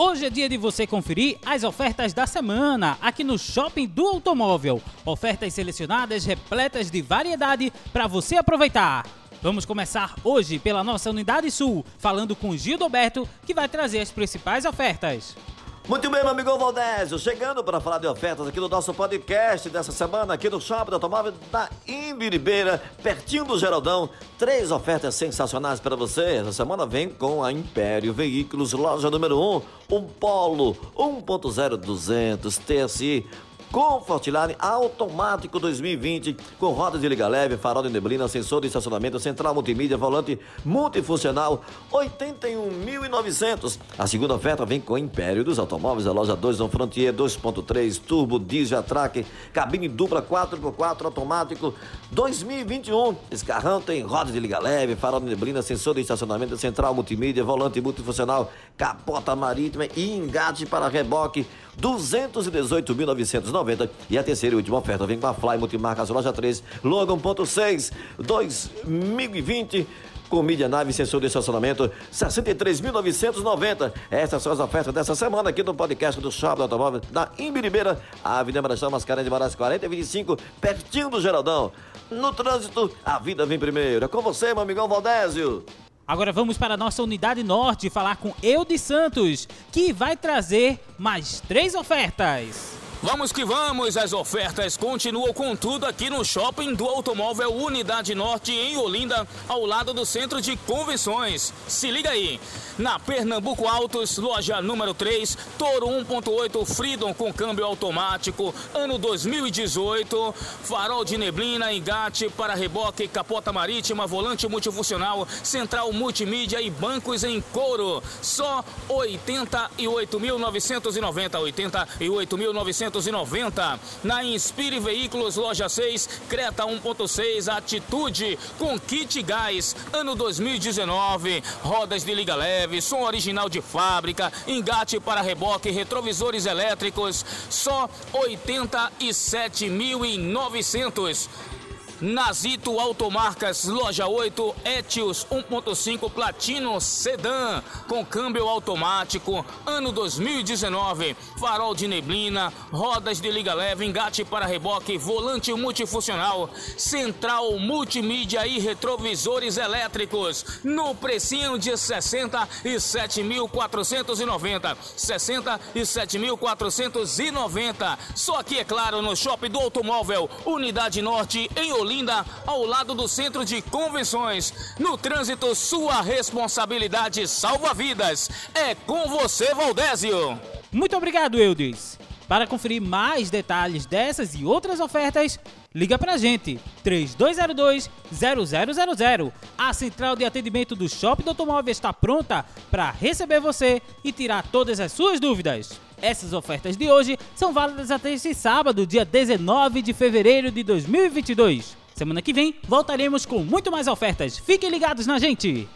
Hoje é dia de você conferir as ofertas da semana aqui no Shopping do Automóvel. Ofertas selecionadas repletas de variedade para você aproveitar. Vamos começar hoje pela nossa Unidade Sul, falando com Gildo Alberto, que vai trazer as principais ofertas. Muito bem, meu amigo Valdésio, chegando para falar de ofertas aqui no nosso podcast dessa semana, aqui no Shopping Automóvel da Imbiribeira, pertinho do Geraldão. Três ofertas sensacionais para você. Essa semana vem com a Império Veículos, loja número 1, um Polo 1.0 200 TSI Comfortline automático 2020 com rodas de liga leve, farol de neblina, sensor de estacionamento, central multimídia, volante multifuncional, 81.900. A segunda oferta vem com o Império dos Automóveis, a loja 2 no Frontier 2.3 turbo diesel track, cabine dupla 4x4 automático 2021. Esse carrão tem rodas de liga leve, farol de neblina, sensor de estacionamento, central multimídia, volante multifuncional, capota marítima e engate para reboque 218.990. E a terceira e última oferta vem com a Fly Multimarcas Loja 3, Logan.6, 2020 com mídia nave, sensor de estacionamento, 63.990. Essas são as ofertas dessa semana aqui no podcast do Shopping Automóvel da Imbiribeira, Avenida Marechal Mascarenhas de Moraes 4025, pertinho do Geraldão. No trânsito, a vida vem primeiro. É com você, meu amigão Valdésio. Agora vamos para a nossa unidade norte falar com Eudes Santos, que vai trazer mais três ofertas. Vamos que vamos, as ofertas continuam com tudo aqui no Shopping do Automóvel Unidade Norte em Olinda, ao lado do Centro de Convenções. Se liga aí, na Pernambuco Autos, loja número 3, Toro 1.8 Freedom com câmbio automático, ano 2018, farol de neblina, engate para reboque, capota marítima, volante multifuncional, central multimídia e bancos em couro. Só 88.990, 88.990 990. Na Inspire Veículos, loja 6, Creta 1.6, Atitude com kit gás, ano 2019. Rodas de liga leve, som original de fábrica, engate para reboque, retrovisores elétricos, só 87.900. Nazito Automarcas, loja 8, Etios 1.5 Platino Sedan, com câmbio automático, ano 2019, farol de neblina, rodas de liga leve, engate para reboque, volante multifuncional, central multimídia e retrovisores elétricos, no precinho de 67.490, 67.490, só aqui é claro no Shopping do Automóvel, Unidade Norte em Olinda. Olinda, ao lado do Centro de Convenções. No trânsito, sua responsabilidade salva vidas. É com você, Valdésio. Muito obrigado, Eudes. Para conferir mais detalhes dessas e outras ofertas, liga pra gente 3202-0000. A central de atendimento do Shopping do Automóvel está pronta para receber você e tirar todas as suas dúvidas. Essas ofertas de hoje são válidas até este sábado, dia 19 de fevereiro de 2022. Semana que vem voltaremos com muito mais ofertas. Fiquem ligados na gente!